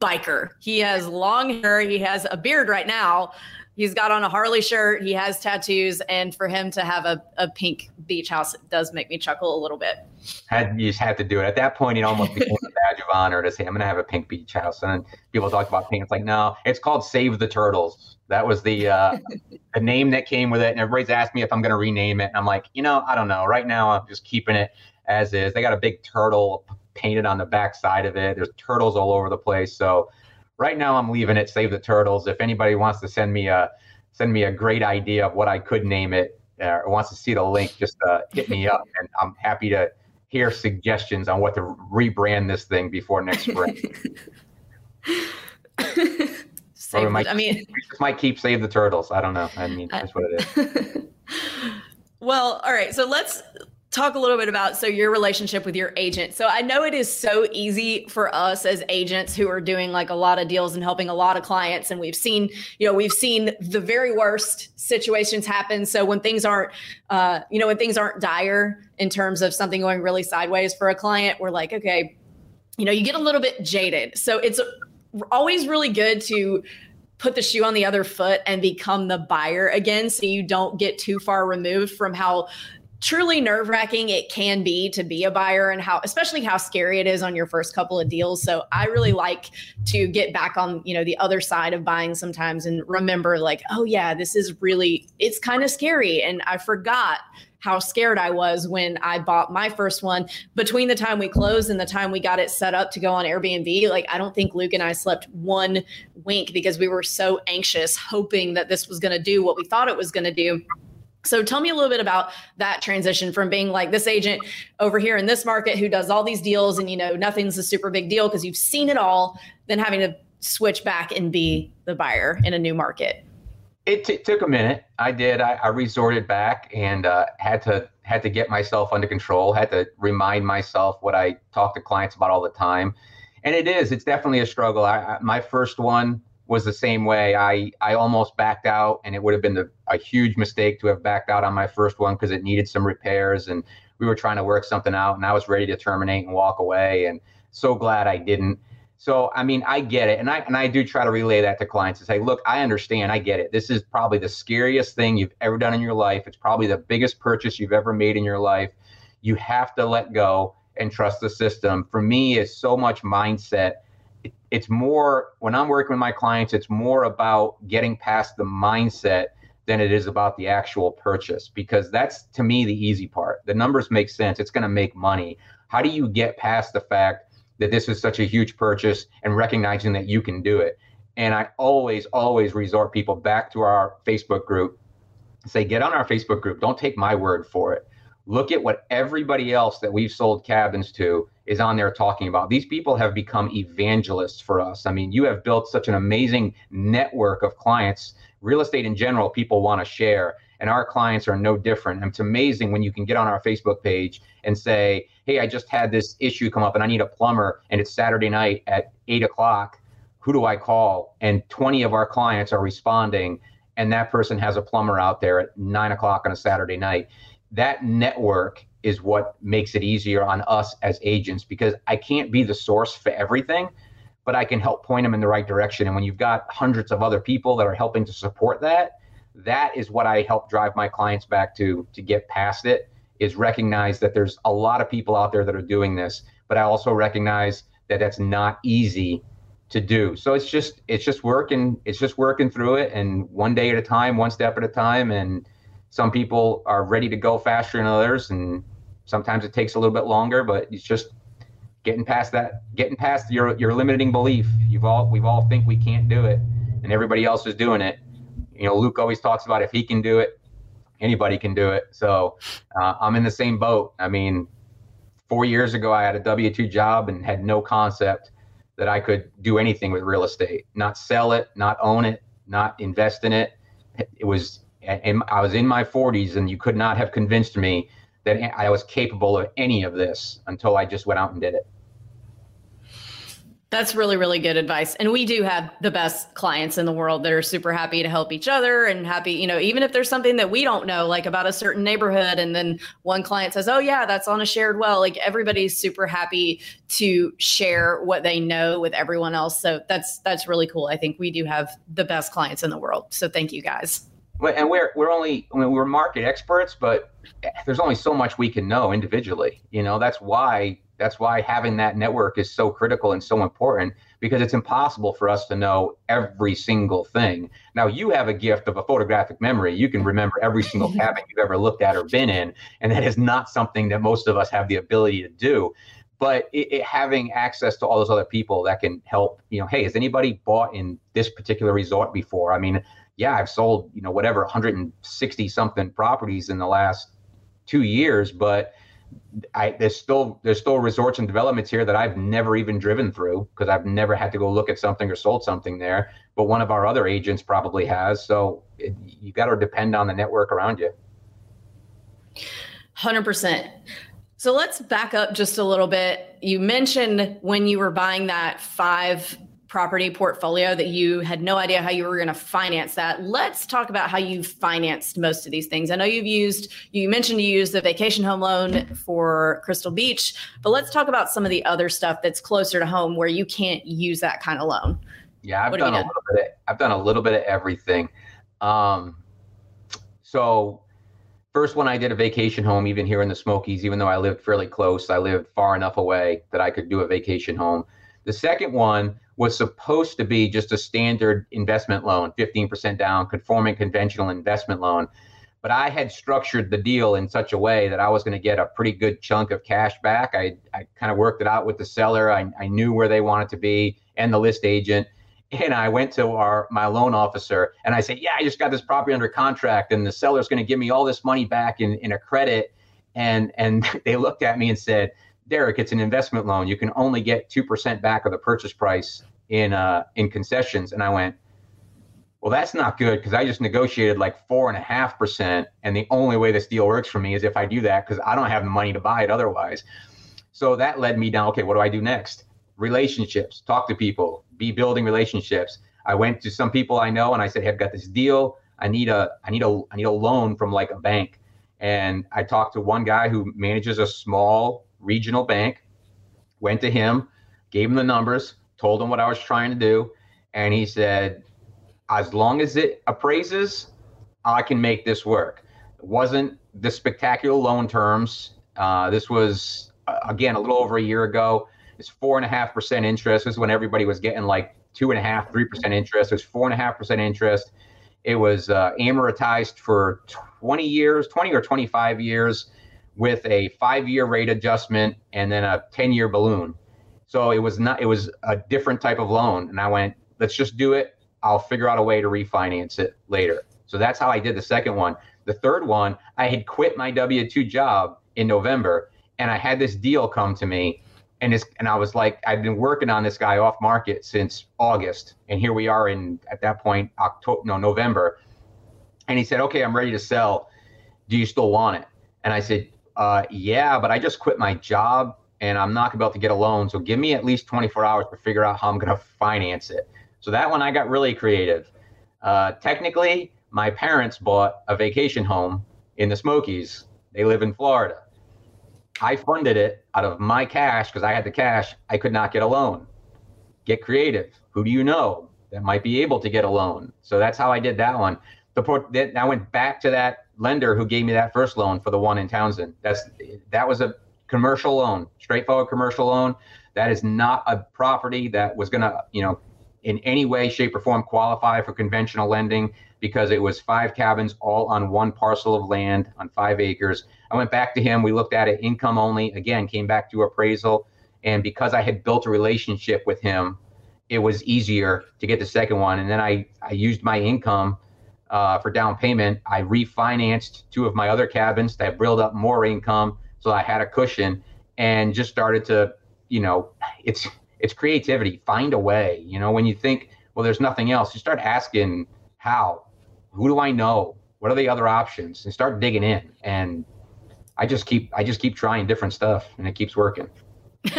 biker. He has long hair. He has a beard right now, he's got on a Harley shirt, he has tattoos, and for him to have a, a pink beach house it does make me chuckle a little bit. Had you just had to do it at that point, it almost became a badge of honor to say, "I'm going to have a pink beach house." And people talk about pink. It's like, no, it's called Save the Turtles. That was the uh, the name that came with it, and everybody's asked me if I'm going to rename it, and I'm like, you know, I don't know. Right now, I'm just keeping it as is. They got a big turtle painted on the back side of it. There's turtles all over the place, so right now I'm leaving it. Save the turtles. If anybody wants to send me a send me a great idea of what I could name it, uh, or wants to see the link, just uh, hit me up, and I'm happy to hear suggestions on what to rebrand this thing before next spring. Save, might, I mean, might keep save the turtles. I don't know. I mean, that's what it is. well, all right. So let's talk a little bit about so your relationship with your agent. So I know it is so easy for us as agents who are doing like a lot of deals and helping a lot of clients and we've seen, you know, we've seen the very worst situations happen. So when things aren't uh, you know, when things aren't dire in terms of something going really sideways for a client, we're like, okay, you know, you get a little bit jaded. So it's always really good to put the shoe on the other foot and become the buyer again so you don't get too far removed from how truly nerve wracking it can be to be a buyer and how especially how scary it is on your first couple of deals so i really like to get back on you know the other side of buying sometimes and remember like oh yeah this is really it's kind of scary and i forgot how scared I was when I bought my first one. Between the time we closed and the time we got it set up to go on Airbnb, like I don't think Luke and I slept one wink because we were so anxious, hoping that this was going to do what we thought it was going to do. So tell me a little bit about that transition from being like this agent over here in this market who does all these deals and you know nothing's a super big deal because you've seen it all, then having to switch back and be the buyer in a new market. It t- took a minute. I did. I, I resorted back and uh, had to had to get myself under control. Had to remind myself what I talk to clients about all the time. And it is. It's definitely a struggle. I, I, my first one was the same way. I I almost backed out, and it would have been the, a huge mistake to have backed out on my first one because it needed some repairs, and we were trying to work something out, and I was ready to terminate and walk away. And so glad I didn't. So I mean, I get it, and I and I do try to relay that to clients and say, look, I understand, I get it. This is probably the scariest thing you've ever done in your life. It's probably the biggest purchase you've ever made in your life. You have to let go and trust the system. For me, it's so much mindset it's more when I'm working with my clients, it's more about getting past the mindset than it is about the actual purchase because that's to me the easy part. The numbers make sense. It's going to make money. How do you get past the fact that this is such a huge purchase and recognizing that you can do it? And I always, always resort people back to our Facebook group. Say, get on our Facebook group. Don't take my word for it. Look at what everybody else that we've sold cabins to is on there talking about. These people have become evangelists for us. I mean, you have built such an amazing network of clients. Real estate in general, people want to share, and our clients are no different. And it's amazing when you can get on our Facebook page and say, Hey, I just had this issue come up and I need a plumber, and it's Saturday night at eight o'clock. Who do I call? And 20 of our clients are responding, and that person has a plumber out there at nine o'clock on a Saturday night. That network is what makes it easier on us as agents because I can't be the source for everything, but I can help point them in the right direction. And when you've got hundreds of other people that are helping to support that, that is what I help drive my clients back to to get past it is recognize that there's a lot of people out there that are doing this, but I also recognize that that's not easy to do. So it's just it's just working it's just working through it and one day at a time, one step at a time and some people are ready to go faster than others and Sometimes it takes a little bit longer, but it's just getting past that, getting past your your limiting belief. You've all we've all think we can't do it, and everybody else is doing it. You know, Luke always talks about if he can do it, anybody can do it. So uh, I'm in the same boat. I mean, four years ago, I had a W two job and had no concept that I could do anything with real estate, not sell it, not own it, not invest in it. It was, and I was in my 40s, and you could not have convinced me that I was capable of any of this until I just went out and did it. That's really, really good advice. And we do have the best clients in the world that are super happy to help each other and happy, you know, even if there's something that we don't know, like about a certain neighborhood, and then one client says, Oh, yeah, that's on a shared well, like everybody's super happy to share what they know with everyone else. So that's that's really cool. I think we do have the best clients in the world. So thank you guys. And we're we're only I mean, we're market experts, but there's only so much we can know individually. You know, that's why that's why having that network is so critical and so important because it's impossible for us to know every single thing. Now, you have a gift of a photographic memory. You can remember every single cabin you've ever looked at or been in, and that is not something that most of us have the ability to do. But it, it, having access to all those other people that can help, you know, hey, has anybody bought in this particular resort before? I mean, yeah, I've sold, you know, whatever 160 something properties in the last two years, but I, there's still there's still resorts and developments here that I've never even driven through because I've never had to go look at something or sold something there. But one of our other agents probably has. So it, you got to depend on the network around you. Hundred percent. So let's back up just a little bit. You mentioned when you were buying that five property portfolio that you had no idea how you were going to finance that. Let's talk about how you've financed most of these things. I know you've used, you mentioned you used the vacation home loan for Crystal Beach, but let's talk about some of the other stuff that's closer to home where you can't use that kind of loan. Yeah, I've done a little bit. Of, I've done a little bit of everything. Um, so first one I did a vacation home, even here in the Smokies, even though I lived fairly close, I lived far enough away that I could do a vacation home. The second one was supposed to be just a standard investment loan, 15% down, conforming conventional investment loan. But I had structured the deal in such a way that I was going to get a pretty good chunk of cash back. I, I kind of worked it out with the seller. I, I knew where they wanted to be and the list agent. And I went to our my loan officer and I said, Yeah, I just got this property under contract and the seller's going to give me all this money back in, in a credit. And and they looked at me and said, Derek, it's an investment loan. You can only get two percent back of the purchase price in uh, in concessions, and I went, well, that's not good because I just negotiated like four and a half percent, and the only way this deal works for me is if I do that because I don't have the money to buy it otherwise. So that led me down. Okay, what do I do next? Relationships. Talk to people. Be building relationships. I went to some people I know and I said, hey, I've got this deal. I need a I need a I need a loan from like a bank. And I talked to one guy who manages a small regional bank. Went to him, gave him the numbers told him what I was trying to do, and he said, as long as it appraises, I can make this work. It wasn't the spectacular loan terms. Uh, this was uh, again a little over a year ago. It's four and a half percent interest. This is when everybody was getting like two and a half, three percent interest. It was four and a half percent interest. It was uh, amortized for 20 years, 20 or 25 years, with a five-year rate adjustment and then a 10-year balloon. So it was not, it was a different type of loan. And I went, let's just do it. I'll figure out a way to refinance it later. So that's how I did the second one. The third one, I had quit my W 2 job in November and I had this deal come to me. And, this, and I was like, I've been working on this guy off market since August. And here we are in, at that point, October, no, November. And he said, okay, I'm ready to sell. Do you still want it? And I said, uh, yeah, but I just quit my job and I'm not about to get a loan. So give me at least 24 hours to figure out how I'm going to finance it. So that one I got really creative. Uh, technically, my parents bought a vacation home in the Smokies. They live in Florida. I funded it out of my cash because I had the cash. I could not get a loan. Get creative. Who do you know that might be able to get a loan? So that's how I did that one. The port, I went back to that lender who gave me that first loan for the one in Townsend. That's that was a commercial loan, straightforward commercial loan. That is not a property that was going to, you know, in any way, shape, or form qualify for conventional lending because it was five cabins all on one parcel of land on five acres. I went back to him. We looked at it income only. Again, came back to appraisal. And because I had built a relationship with him, it was easier to get the second one. And then I, I used my income uh, for down payment. I refinanced two of my other cabins that built up more income so I had a cushion and just started to, you know, it's it's creativity. Find a way. You know, when you think, well, there's nothing else, you start asking how, who do I know, what are the other options, and start digging in. And I just keep I just keep trying different stuff, and it keeps working.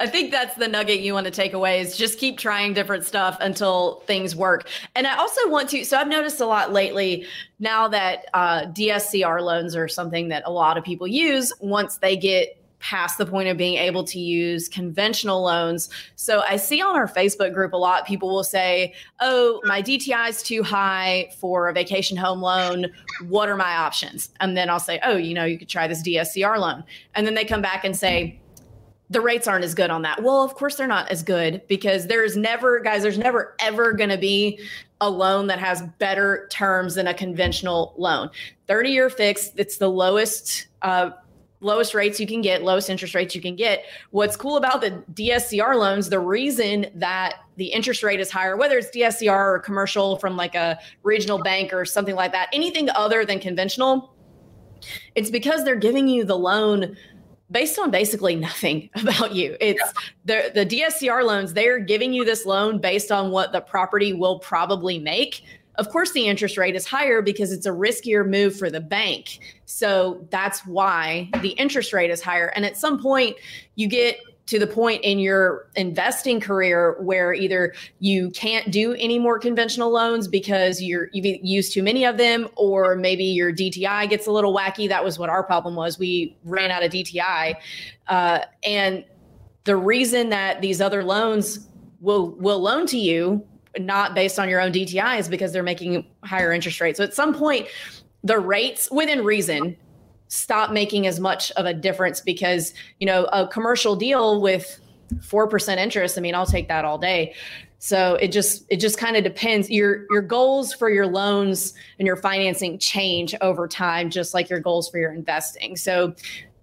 I think that's the nugget you want to take away is just keep trying different stuff until things work. And I also want to, so I've noticed a lot lately now that uh, DSCR loans are something that a lot of people use once they get past the point of being able to use conventional loans. So I see on our Facebook group a lot people will say, "Oh, my DTI is too high for a vacation home loan. What are my options?" And then I'll say, "Oh, you know, you could try this DSCR loan." And then they come back and say, the rates aren't as good on that. Well, of course they're not as good because there's never, guys, there's never ever going to be a loan that has better terms than a conventional loan. 30 year fixed, it's the lowest uh, lowest rates you can get, lowest interest rates you can get. What's cool about the DSCR loans, the reason that the interest rate is higher, whether it's DSCR or commercial from like a regional bank or something like that, anything other than conventional, it's because they're giving you the loan based on basically nothing about you. It's yeah. the the DSCR loans, they're giving you this loan based on what the property will probably make. Of course, the interest rate is higher because it's a riskier move for the bank. So that's why the interest rate is higher. And at some point, you get to the point in your investing career where either you can't do any more conventional loans because you're you've used too many of them or maybe your DTI gets a little wacky. That was what our problem was. We ran out of DTI uh, and the reason that these other loans will will loan to you not based on your own DTI is because they're making higher interest rates. So at some point, the rates within reason stop making as much of a difference because, you know, a commercial deal with 4% interest, I mean, I'll take that all day. So it just it just kind of depends. Your your goals for your loans and your financing change over time, just like your goals for your investing. So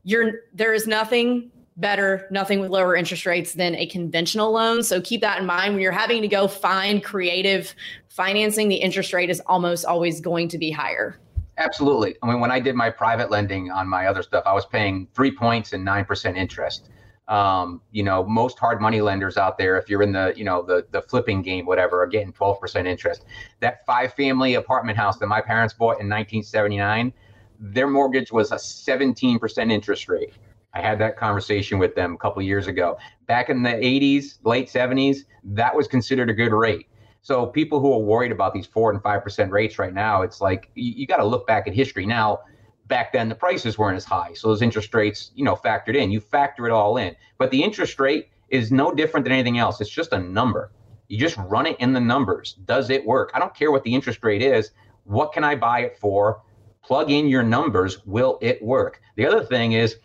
you're there is nothing better, nothing with lower interest rates than a conventional loan. So keep that in mind when you're having to go find creative financing, the interest rate is almost always going to be higher. Absolutely. I mean, when I did my private lending on my other stuff, I was paying three points and 9% interest. Um, you know, most hard money lenders out there, if you're in the, you know, the, the flipping game, whatever, are getting 12% interest. That five family apartment house that my parents bought in 1979, their mortgage was a 17% interest rate. I had that conversation with them a couple years ago. Back in the 80s, late 70s, that was considered a good rate. So people who are worried about these four and five percent rates right now, it's like you, you got to look back at history. Now, back then the prices weren't as high, so those interest rates, you know, factored in. You factor it all in, but the interest rate is no different than anything else. It's just a number. You just run it in the numbers. Does it work? I don't care what the interest rate is. What can I buy it for? Plug in your numbers. Will it work? The other thing is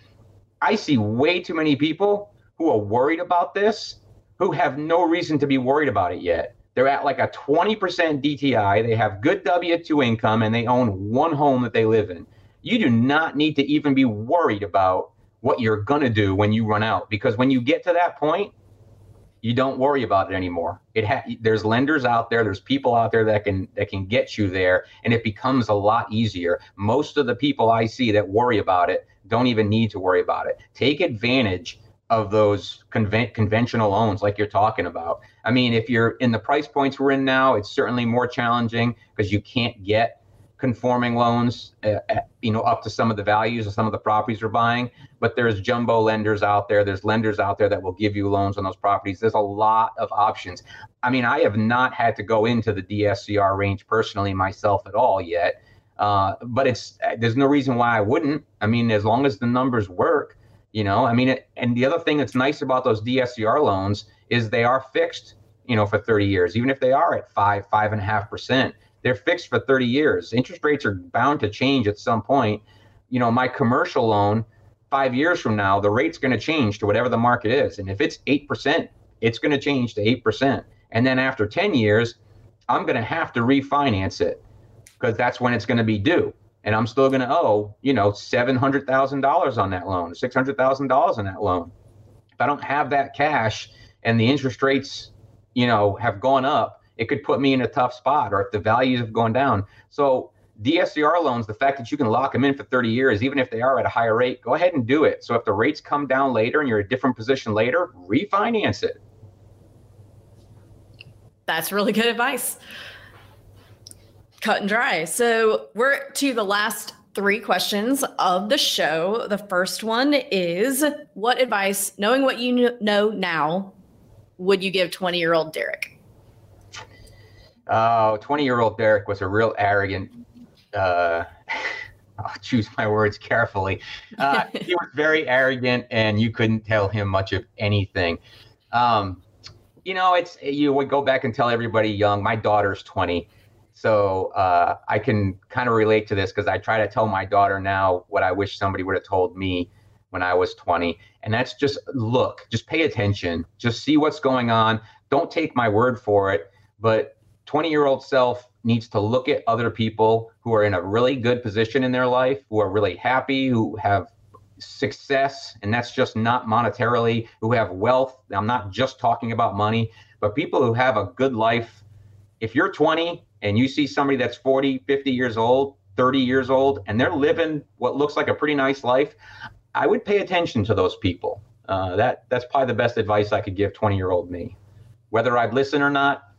I see way too many people who are worried about this who have no reason to be worried about it yet. They're at like a 20% DTI. They have good W 2 income and they own one home that they live in. You do not need to even be worried about what you're going to do when you run out because when you get to that point, you don't worry about it anymore. It ha- there's lenders out there, there's people out there that can that can get you there, and it becomes a lot easier. Most of the people I see that worry about it don't even need to worry about it. Take advantage of those conven- conventional loans like you're talking about. I mean, if you're in the price points we're in now, it's certainly more challenging because you can't get conforming loans, uh, uh, you know, up to some of the values of some of the properties you're buying. But there's jumbo lenders out there. There's lenders out there that will give you loans on those properties. There's a lot of options. I mean, I have not had to go into the DSCR range personally myself at all yet. Uh, but it's there's no reason why I wouldn't. I mean, as long as the numbers work, you know. I mean, it, and the other thing that's nice about those DSCR loans is they are fixed, you know, for 30 years. Even if they are at five, five and a half percent, they're fixed for 30 years. Interest rates are bound to change at some point. You know, my commercial loan, five years from now, the rate's going to change to whatever the market is, and if it's eight percent, it's going to change to eight percent. And then after 10 years, I'm going to have to refinance it because that's when it's going to be due. And I'm still going to owe, you know, $700,000 on that loan, $600,000 on that loan. If I don't have that cash and the interest rates, you know, have gone up, it could put me in a tough spot or if the values have gone down. So DSCR loans, the fact that you can lock them in for 30 years, even if they are at a higher rate, go ahead and do it. So if the rates come down later and you're a different position later, refinance it. That's really good advice cut and dry. So we're to the last three questions of the show. The first one is What advice, knowing what you know now, would you give 20 year old Derek? Oh, 20 year old Derek was a real arrogant, uh, I'll choose my words carefully. Uh, he was very arrogant and you couldn't tell him much of anything. Um, you know, it's, you would go back and tell everybody young, my daughter's 20 so uh, I can kind of relate to this because I try to tell my daughter now what I wish somebody would have told me when I was 20. And that's just look, just pay attention, just see what's going on. Don't take my word for it. But 20 year old self needs to look at other people who are in a really good position in their life, who are really happy, who have success. And that's just not monetarily, who have wealth. I'm not just talking about money, but people who have a good life. If you're 20 and you see somebody that's 40, 50 years old, 30 years old, and they're living what looks like a pretty nice life, I would pay attention to those people. Uh, that that's probably the best advice I could give 20 year old me. Whether I'd listen or not,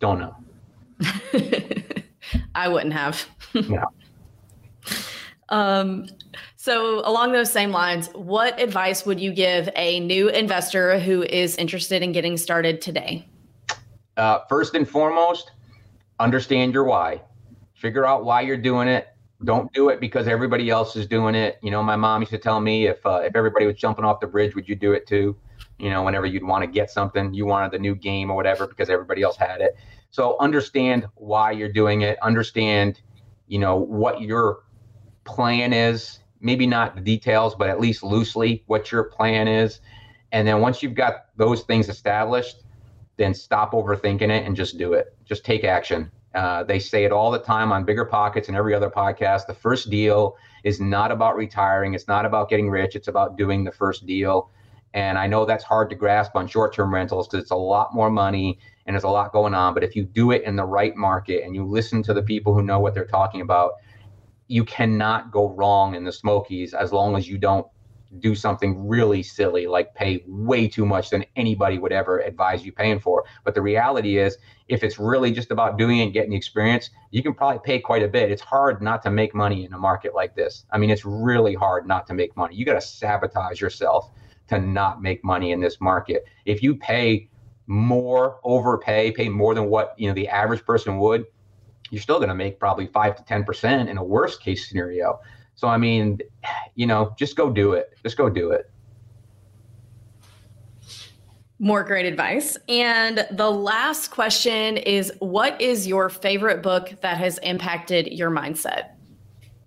don't know. I wouldn't have. yeah. Um, so along those same lines, what advice would you give a new investor who is interested in getting started today? Uh, first and foremost, understand your why. Figure out why you're doing it. Don't do it because everybody else is doing it. You know, my mom used to tell me if uh, if everybody was jumping off the bridge, would you do it too? You know, whenever you'd want to get something, you wanted the new game or whatever because everybody else had it. So understand why you're doing it. Understand, you know, what your plan is. Maybe not the details, but at least loosely what your plan is. And then once you've got those things established, then stop overthinking it and just do it. Just take action. Uh, they say it all the time on Bigger Pockets and every other podcast. The first deal is not about retiring. It's not about getting rich. It's about doing the first deal. And I know that's hard to grasp on short term rentals because it's a lot more money and there's a lot going on. But if you do it in the right market and you listen to the people who know what they're talking about, you cannot go wrong in the Smokies as long as you don't do something really silly like pay way too much than anybody would ever advise you paying for. But the reality is, if it's really just about doing it and getting the experience, you can probably pay quite a bit. It's hard not to make money in a market like this. I mean, it's really hard not to make money. You got to sabotage yourself to not make money in this market. If you pay more, overpay, pay more than what you know the average person would, you're still going to make probably five to ten percent in a worst case scenario. So I mean, you know, just go do it. Just go do it. More great advice. And the last question is what is your favorite book that has impacted your mindset?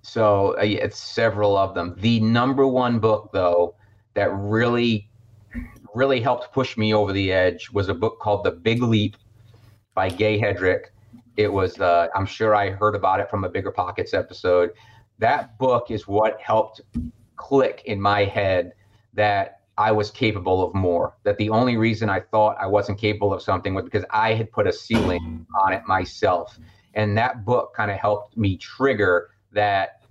So uh, it's several of them. The number one book, though, that really, really helped push me over the edge was a book called The Big Leap by Gay Hendricks. It was, uh, I'm sure I heard about it from a Bigger Pockets episode that book is what helped click in my head that I was capable of more. That the only reason I thought I wasn't capable of something was because I had put a ceiling on it myself. And that book kind of helped me trigger that,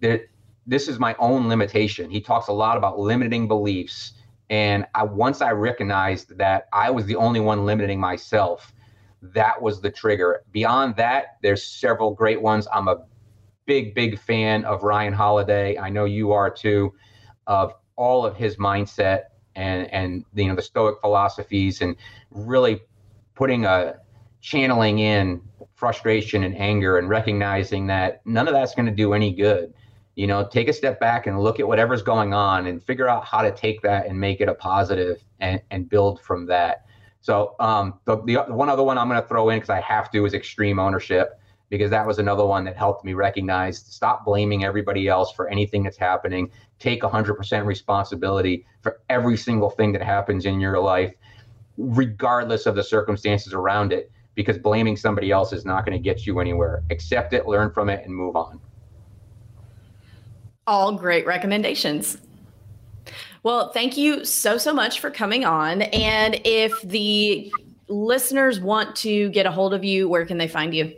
that this is my own limitation. He talks a lot about limiting beliefs. And I once I recognized that I was the only one limiting myself, that was the trigger. Beyond that, there's several great ones. I'm a big, big fan of Ryan Holiday. I know you are too, of all of his mindset and and you know the Stoic philosophies and really putting a channeling in frustration and anger and recognizing that none of that's going to do any good. You know, take a step back and look at whatever's going on and figure out how to take that and make it a positive and, and build from that. So um, the, the one other one I'm going to throw in because I have to is extreme ownership because that was another one that helped me recognize stop blaming everybody else for anything that's happening. Take 100% responsibility for every single thing that happens in your life, regardless of the circumstances around it, because blaming somebody else is not going to get you anywhere. Accept it, learn from it, and move on. All great recommendations. Well, thank you so, so much for coming on. And if the listeners want to get a hold of you, where can they find you?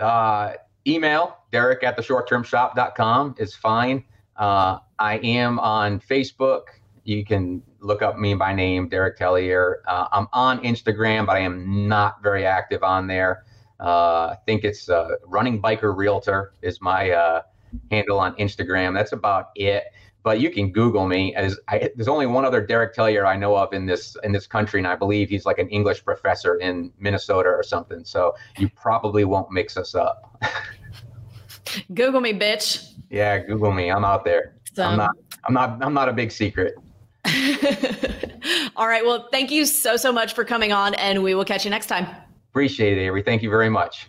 Uh, email derek at the shorttermshop.com is fine. Uh, I am on Facebook. You can look up me by name, Derek Tellier. Uh, I'm on Instagram, but I am not very active on there. Uh, I think it's uh, Running Biker Realtor is my uh, handle on Instagram. That's about it. But you can Google me. As I, there's only one other Derek Tellier I know of in this in this country, and I believe he's like an English professor in Minnesota or something. So you probably won't mix us up. Google me, bitch. Yeah, Google me. I'm out there. So. I'm not. I'm not. I'm not a big secret. All right. Well, thank you so so much for coming on, and we will catch you next time. Appreciate it, Avery. Thank you very much.